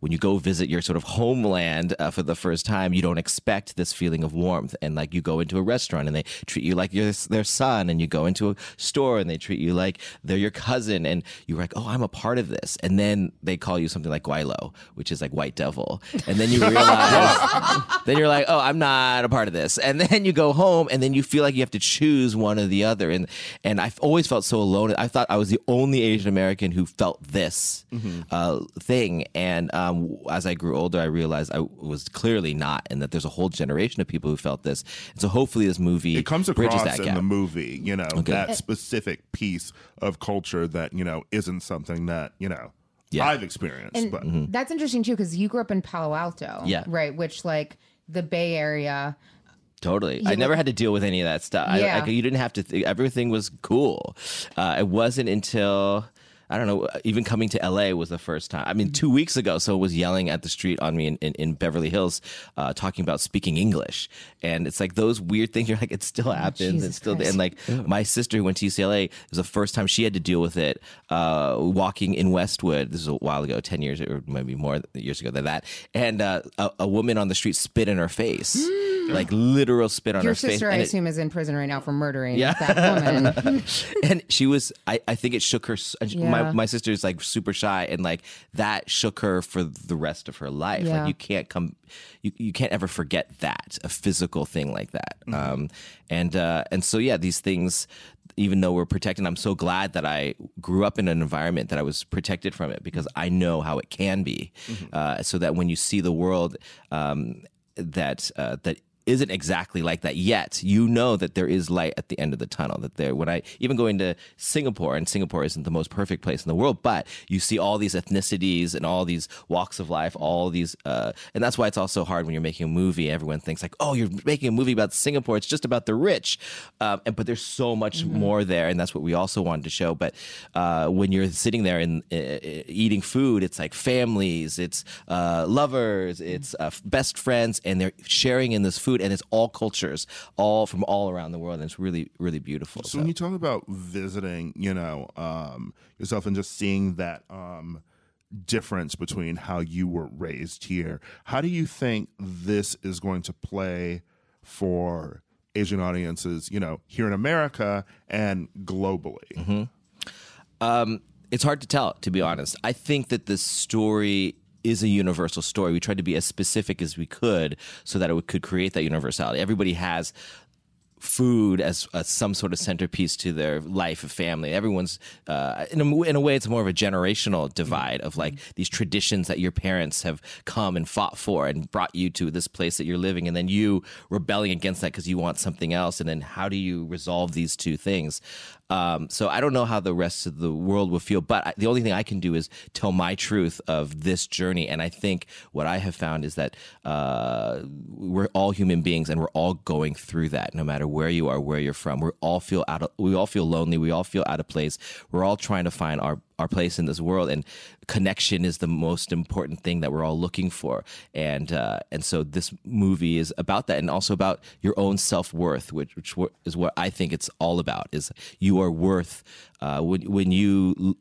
when you go visit your sort of homeland uh, for the first time, you don't expect this feeling of warmth. And like you go into a restaurant and they treat you like you're their son, and you go into a store and they treat you like they're your cousin, and you're like, oh, I'm a part of this. And then they call you something like Guaylo, which is like white devil. And then you realize, then you're like, oh, I'm not a part of this. And then you go home and then you feel like you have to choose one or the other. And and I've always felt so alone. I thought I was the only Asian American who felt this uh, thing. And um, as I grew older, I realized I was clearly not, and that there's a whole generation of people who felt this. And so hopefully this movie it comes bridges across that in gap. the movie, you know, that specific piece of culture that, you know, isn't something that, you know, Yeah. I've experienced. And but that's interesting too, because you grew up in Palo Alto, Yeah. right? Which like the Bay Area. Totally. I never had to deal with any of that stuff. I, Yeah. I, you didn't have to, th- everything was cool. Uh, it wasn't until, I don't know, even coming to LA was the first time. I mean, two weeks ago, so was yelling at the street on me in, in, in Beverly Hills, uh, talking about speaking English. And it's like those weird things. You're like, it still happens. Jesus It's still, Christ. and like my sister who went to UCLA, it was the first time she had to deal with it, uh, walking in Westwood. This is a while ago, 10 years or maybe more years ago than that. And uh, a, a woman on the street spit in her face. Like literal spit on Your her face. sister, I And it- assume, is in prison right now for murdering Yeah. that woman. and she was I, I think it shook her s- and she- Yeah. my, my sister's like super shy and like that shook her for the rest of her life Yeah. like you can't come you, you can't ever forget that a physical thing like that um and uh and so yeah these things even though we're protected i'm so glad that i grew up in an environment that i was protected from it because i know how it can be uh, so that when you see the world um that uh, that isn't exactly like that yet. You know that there is light at the end of the tunnel. That there, when I even going to Singapore, and Singapore isn't the most perfect place in the world, but you see all these ethnicities and all these walks of life, all these, uh, and that's why it's also hard when you're making a movie. Everyone thinks like, oh, you're making a movie about Singapore. It's just about the rich, um, and but there's so much more there, and that's what we also wanted to show. But uh, when you're sitting there and uh, eating food, it's like families, it's uh, lovers, it's uh, best friends, and they're sharing in this food, and it's all cultures, all from all around the world, and it's really, really beautiful. So, when you talk about visiting, you know, um, yourself and just seeing that um, difference between how you were raised here, how do you think this is going to play for Asian audiences, you know, here in America and globally? Um, it's hard to tell, to be honest. I think that the story is a universal story. We tried to be as specific as we could so that it could create that universality. Everybody has food as, as some sort of centerpiece to their life of family. Everyone's uh, in a, in a way, it's more of a generational divide of like these traditions that your parents have come and fought for and brought you to this place that you're living, and then you rebelling against that because you want something else. And then how do you resolve these two things? Um, so I don't know how the rest of the world will feel, but I, the only thing I can do is tell my truth of this journey. And I think what I have found is that uh, we're all human beings, and we're all going through that, no matter where you are, where you're from. We all feel out of, we all feel lonely, we all feel out of place. We're all trying to find our our place in this world, and connection is the most important thing that we're all looking for. And uh, and so this movie is about that, and also about your own self worth, which which is what I think it's all about. Is you are worth uh, when when you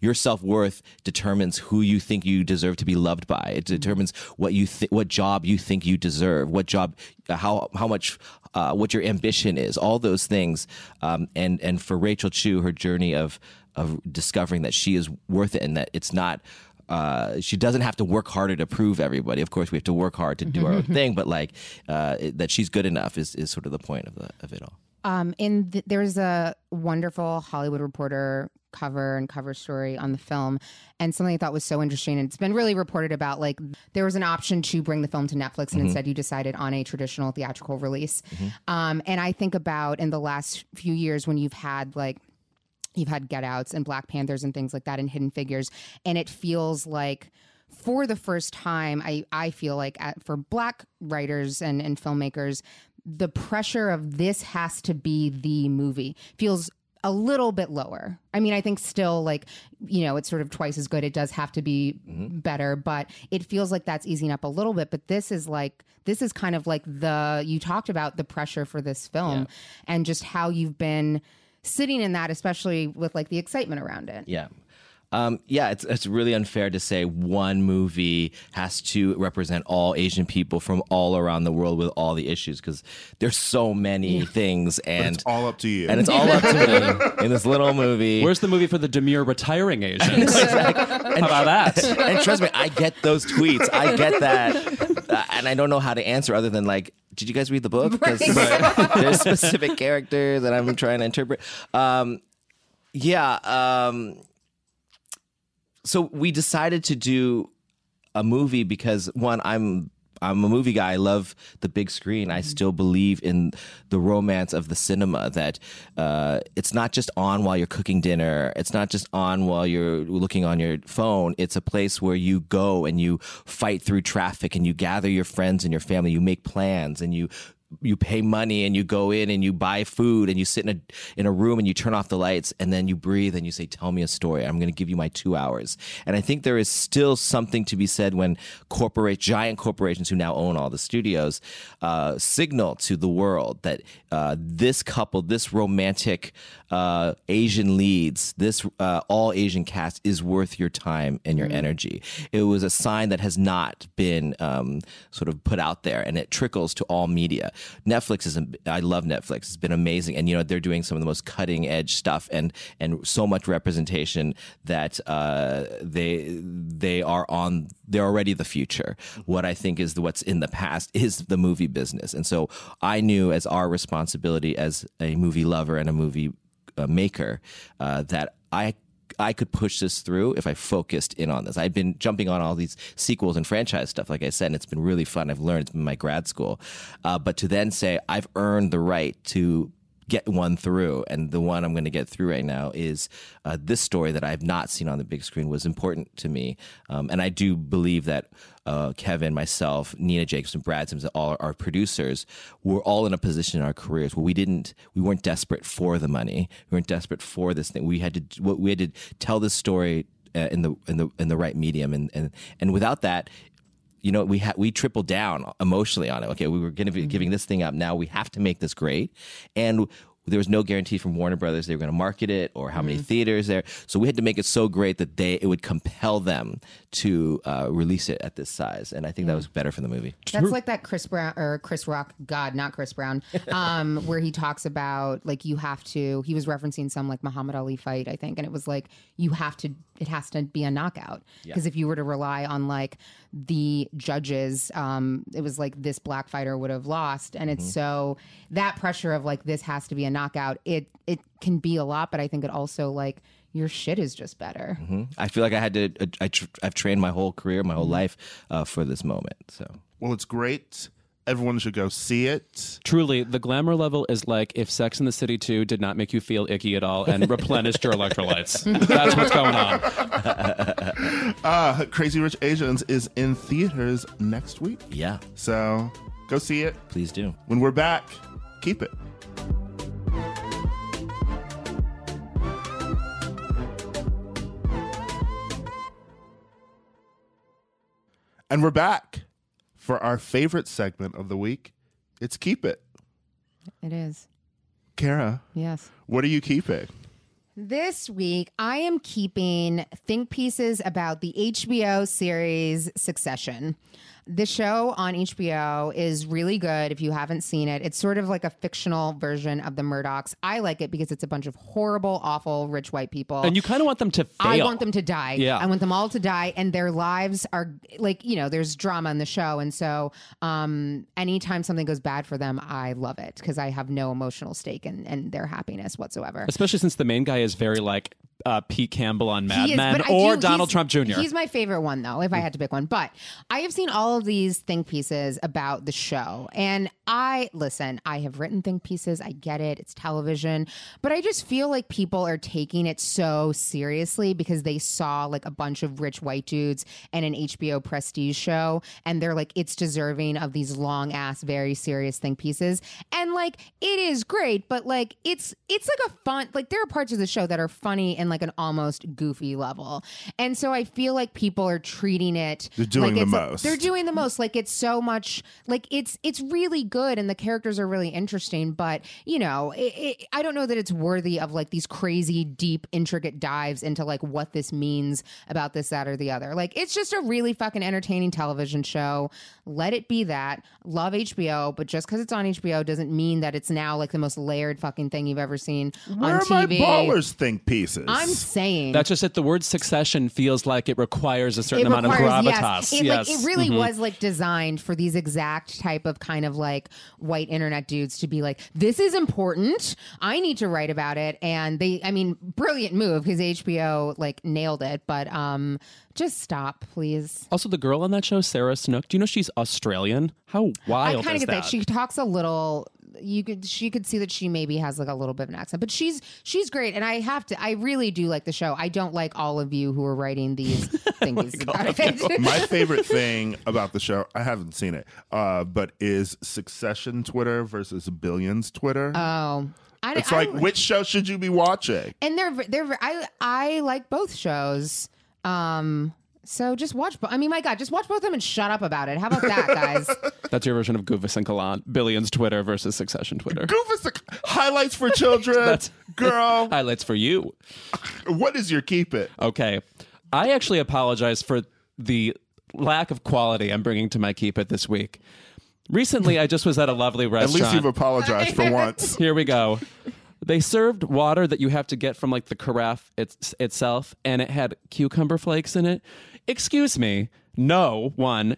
your self worth determines who you think you deserve to be loved by. It determines what you th- what job you think you deserve, what job, how how much, uh, what your ambition is. All those things. Um, and and for Rachel Chu, her journey of of discovering that she is worth it and that it's not. Uh, she doesn't have to work harder to prove everybody. Of course, we have to work hard to do our own thing, but like uh, it- that she's good enough is, is sort of the point of the of it all. Um, in th- there's a wonderful Hollywood Reporter cover and cover story on the film, and something I thought was so interesting. And it's been really reported about. Like there was an option to bring the film to Netflix, and instead you decided on a traditional theatrical release. Um, and I think about in the last few years when you've had like you've had Get Outs and Black Panthers and things like that and Hidden Figures, and it feels like for the first time, I I feel like at, for Black writers and and filmmakers, the pressure of this has to be the movie feels a little bit lower. I mean, I think still like, you know, it's sort of twice as good. It does have to be mm-hmm. better, but it feels like that's easing up a little bit. But this is like, this is kind of like the, you talked about the pressure for this film and just how you've been sitting in that, especially with like the excitement around it. Yeah. Um, yeah, it's it's really unfair to say one movie has to represent all Asian people from all around the world with all the issues because there's so many things and It's all up to you. and it's all up to me in this little movie. Where's the movie for the demure retiring Asians? How about that? and trust me, I get those tweets. I get that, uh, and I don't know how to answer other than like, did you guys read the book? Because there's specific characters that I'm trying to interpret. Um, yeah. Um, so we decided to do a movie because one, I'm I'm a movie guy. I love the big screen. I still believe in the romance of the cinema. That uh, it's not just on while you're cooking dinner. It's not just on while you're looking on your phone. It's a place where you go and you fight through traffic and you gather your friends and your family. You make plans and you you pay money and you go in and you buy food and you sit in a in a room and you turn off the lights and then you breathe and you say tell me a story. I'm going to give you my 2 hours. And i think there is still something to be said when corporate giant corporations who now own all the studios uh, signal to the world that uh, this couple this romantic uh, asian leads this uh, all asian cast is worth your time and your energy. It was a sign that has not been um, sort of put out there and it trickles to all media Netflix is I love Netflix. It's been amazing, and you know they're doing some of the most cutting edge stuff and and so much representation that uh, they they are on. They're already the future. What I think is the, what's in the past is the movie business, and so I knew as our responsibility as a movie lover and a movie uh, maker uh, that I I could push this through if I focused in on this. I've been jumping on all these sequels and franchise stuff, like I said, and it's been really fun. I've learned it's been my grad school, uh, but to then say I've earned the right to get one through and the one i'm going to get through right now is uh, this story that i've not seen on the big screen was important to me um, and i do believe that uh, kevin myself nina jacobs and brad sims all our producers were all in a position in our careers where we didn't we weren't desperate for the money. We weren't desperate for this thing. We had to we had to tell this story uh, in the in the in the right medium. And and and without that you know, we ha- we tripled down emotionally on it. Okay, we were going to be giving this thing up. Now we have to make this great, and there was no guarantee from Warner Brothers they were going to market it or how many theaters there. So we had to make it so great that they it would compel them to uh, release it at this size, and I think that was better for the movie. That's like that Chris Brown or Chris Rock, God, not Chris Brown, um, where he talks about like you have to. He was referencing some like Muhammad Ali fight, I think, and it was like you have to. It has to be a knockout because if you were to rely on like the judges, um, it was like this black fighter would have lost, and it's so that pressure of like this has to be a knockout. It it can be a lot, but I think it also like your shit is just better. I feel like I had to. uh, I tr- I've trained my whole career, my whole life uh, for this moment. So Well, it's great. Everyone should go see it. Truly, the glamour level is like if Sex in the City 2 did not make you feel icky at all and replenished your electrolytes. That's what's going on. Uh, Crazy Rich Asians is in theaters next week. yeah, So go see it. please do. When we're back, keep it. And we're back for our favorite segment of the week. It's Keep It. It is. Kara, Yes. what are you keeping? This week, I am keeping think pieces about the HBO series Succession. The show on HBO is really good if you haven't seen it. It's sort of like a fictional version of the Murdochs. I like it because it's a bunch of horrible, awful, rich white people. And you kind of want them to fail. I want them to die. Yeah. I want them all to die, and their lives are like you know. There's drama in the show, and so um, anytime something goes bad for them, I love it because I have no emotional stake in, in their happiness whatsoever. Especially since the main guy is very like uh, Pete Campbell on Mad He Men or do- Donald Trump Jr. He's my favorite one, though, if I had to pick one. But I have seen all of these think pieces about the show. And I, listen, I have written think pieces. I get it. It's television. But I just feel like people are taking it so seriously because they saw like a bunch of rich white dudes and an HBO prestige show. And they're like, it's deserving of these long ass, very serious think pieces. And like, it is great, but like, it's, it's like a fun, like, there are parts of the show that are funny and like an almost goofy level. And so I feel like people are treating it They're doing like the most. They're doing the most. Like it's so much like it's it's really good and the characters are really interesting, but you know, it, it, I don't know that it's worthy of like these crazy deep intricate dives into like what this means about this that or the other. Like it's just a really fucking entertaining television show. Let it be that. Love HBO, but just cuz it's on HBO doesn't mean that it's now like the most layered fucking thing you've ever seen Where on are my TV. ballers think pieces? I'm saying That's just it. The word succession feels like it requires a certain it amount requires, of gravitas. Yes. It, yes. Like, it really Mhm. Was like designed for these exact type of kind of like white internet dudes to be like, this is important. I need to write about it. And they, I mean, brilliant move because HBO like nailed it. But um, just stop, please. Also, the girl on that show, Sarah Snook, do you know she's Australian? How wild I kind of get that. that? She talks a little. You could, she could see that she maybe has like a little bit of an accent, but she's she's great, and I have to, I really do like the show. I don't like all of you who are writing these things about my favorite thing about the show, I haven't seen it, uh, but is Succession Twitter versus Billions Twitter. oh, I, it's I, like, which show should you be watching? and they're they're I I like both shows. Um, so just watch. bo- I mean, my God, just watch both of them and shut up about it. How about that, guys? That's your version of Goofus and Gallant. Billions Twitter versus Succession Twitter. Goofus highlights for children. That's- Girl, Highlights for you. what is your keep it? Okay. I actually apologize for the lack of quality I'm bringing to my keep it this week. Recently, I just was at a lovely restaurant. At restaurant. least you've apologized for once. Here we go. They served water that you have to get from like the carafe it's, itself, and it had cucumber flakes in it. Excuse me. No, one.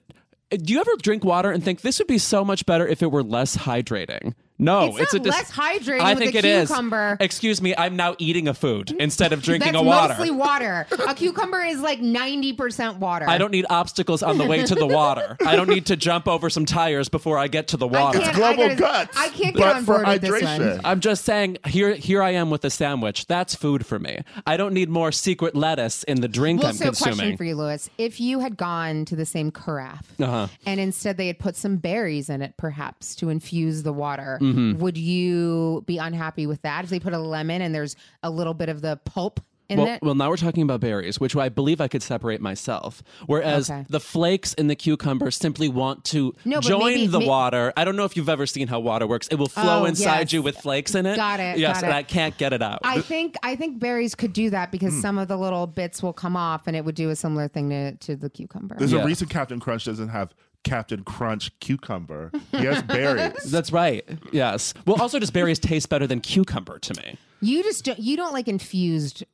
Do you ever drink water and think this would be so much better if it were less hydrating? No, It's a not dis- less hydrating I with think a it is. cucumber. Excuse me, I'm now eating a food instead of drinking That's a water. mostly water. A cucumber is like 90% water. I don't need obstacles on the way to the water. I don't need to jump over some tires before I get to the water. It's global I gotta- guts, I can't get but on for board with this hydration. one. I'm just saying, here, here I am with a sandwich. That's food for me. I don't need more secret lettuce in the drink Well, I'm so question consuming. for you, Louis. If you had gone to the same carafe Uh-huh. and instead they had put some berries in it, perhaps to infuse the water, Mm-hmm. would you be unhappy with that? If they put a lemon and there's a little bit of the pulp in Well, it? well, now we're talking about berries, which I believe I could separate myself. Whereas Okay. the flakes in the cucumber simply want to No, join maybe- the may- water. I don't know if you've ever seen how water works. It will flow Oh, inside yes. you with flakes in it. Got it, Yes, got and it. I can't get it out. I think I think berries could do that because some of the little bits will come off, and it would do a similar thing to, to the cucumber. There's Yeah. a reason Captain Crunch doesn't have Captain Crunch cucumber. He has berries. That's right. Yes. Well, also, just berries taste better than cucumber to me. You just don't, you don't like infused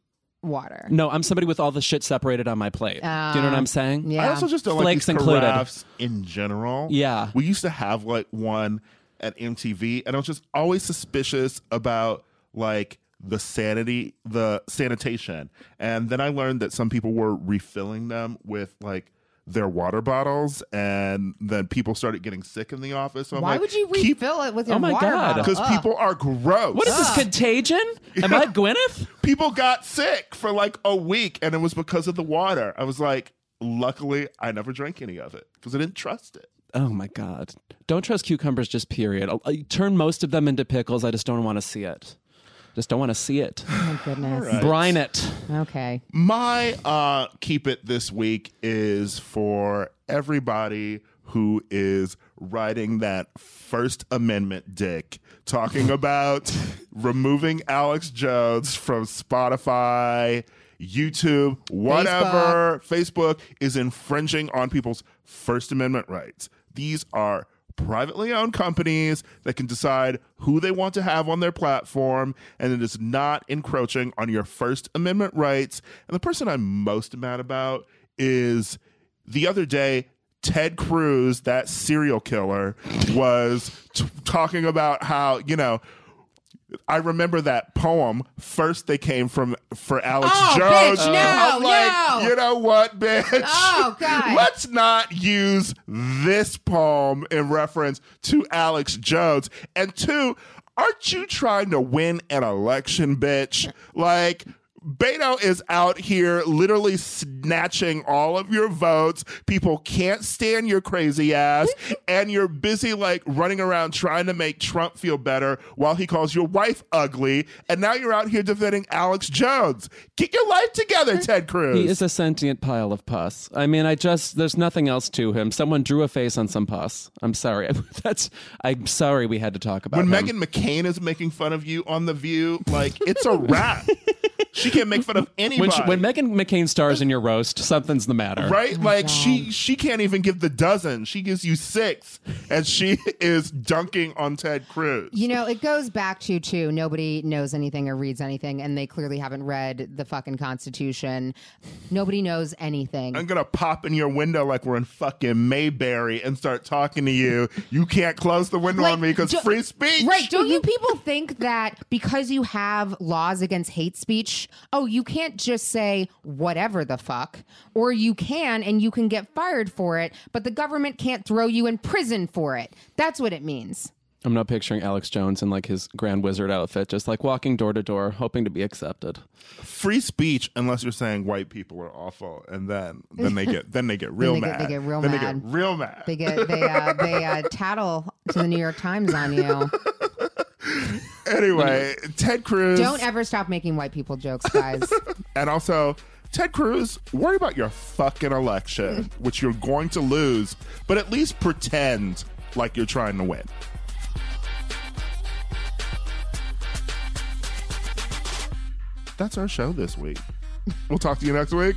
water. No, I'm somebody with all the shit separated on my plate. Do you know what I'm oh, saying? Yeah. I also just don't like Flakes these included. carafes in general. Yeah. We used to have like one at MTV, and I was just always suspicious about like the sanity, the sanitation. And then I learned that some people were refilling them with like their water bottles, and then people started getting sick in the office. So I'm Why like, would you keep refill it with your Oh my water God. because people are gross. What is this contagion? Am I Gwyneth? people got sick for like a week and it was because of the water. I was like, luckily, I never drank any of it because I didn't trust it. Oh my god! Don't trust cucumbers. Just period. I'll, I turn most of them into pickles. I just don't want to see it. Just don't want to see it. Oh, goodness. Brine it. Okay. My uh, keep it this week is for everybody who is writing that First Amendment dick, talking about removing Alex Jones from Spotify, YouTube, whatever. Facebook. is infringing on people's First Amendment rights. These are privately owned companies that can decide who they want to have on their platform, and it is not encroaching on your First Amendment rights. And the person I'm most mad about is the other day. Ted Cruz, that serial killer, was t- talking about how, you know, I remember that poem. First, they came from for Alex Oh, Jones. bitch, no, I'm like, no. you know what, bitch? Oh, God. Let's not use this poem in reference to Alex Jones. And two, aren't you trying to win an election, bitch? Like. Beto is out here literally snatching all of your votes. People can't stand your crazy ass. and you're busy like running around trying to make Trump feel better while he calls your wife ugly. And now you're out here defending Alex Jones. Get your life together, Ted Cruz. He is a sentient pile of pus. I mean, I just there's nothing else to him. Someone drew a face on some pus. I'm sorry. That's I'm sorry we had to talk about when him. Meghan McCain is making fun of you on The View, like it's a wrap. she can't make fun of anybody. when, she, when Meghan McCain stars in your roast, something's the matter. right? Oh like she she can't even give the dozen. She gives you six, and she is dunking on Ted Cruz. You know, it goes back to too. Nobody knows anything or reads anything, and they clearly haven't read the fucking Constitution. Nobody knows anything. I'm gonna pop in your window like we're in fucking Mayberry and start talking to you. You can't close the window Like, on me because free speech. Right. Don't you people think that because you have laws against hate speech, oh, you can't just say whatever the fuck, or you can and you can get fired for it, but the government can't throw you in prison for it? That's what it means. I'm not picturing Alex Jones in like his Grand Wizard outfit, just like walking door to door, hoping to be accepted. Free speech, unless you're saying white people are awful, and then then they get then they get real they mad. get- they get real then mad. they get real mad. They get they uh, they uh, tattle to the New York Times on you. anyway, Ted Cruz. Don't ever stop making white people jokes, guys. And also, Ted Cruz, worry about your fucking election, which you're going to lose, but at least pretend like you're trying to win. That's our show this week. We'll talk to you next week.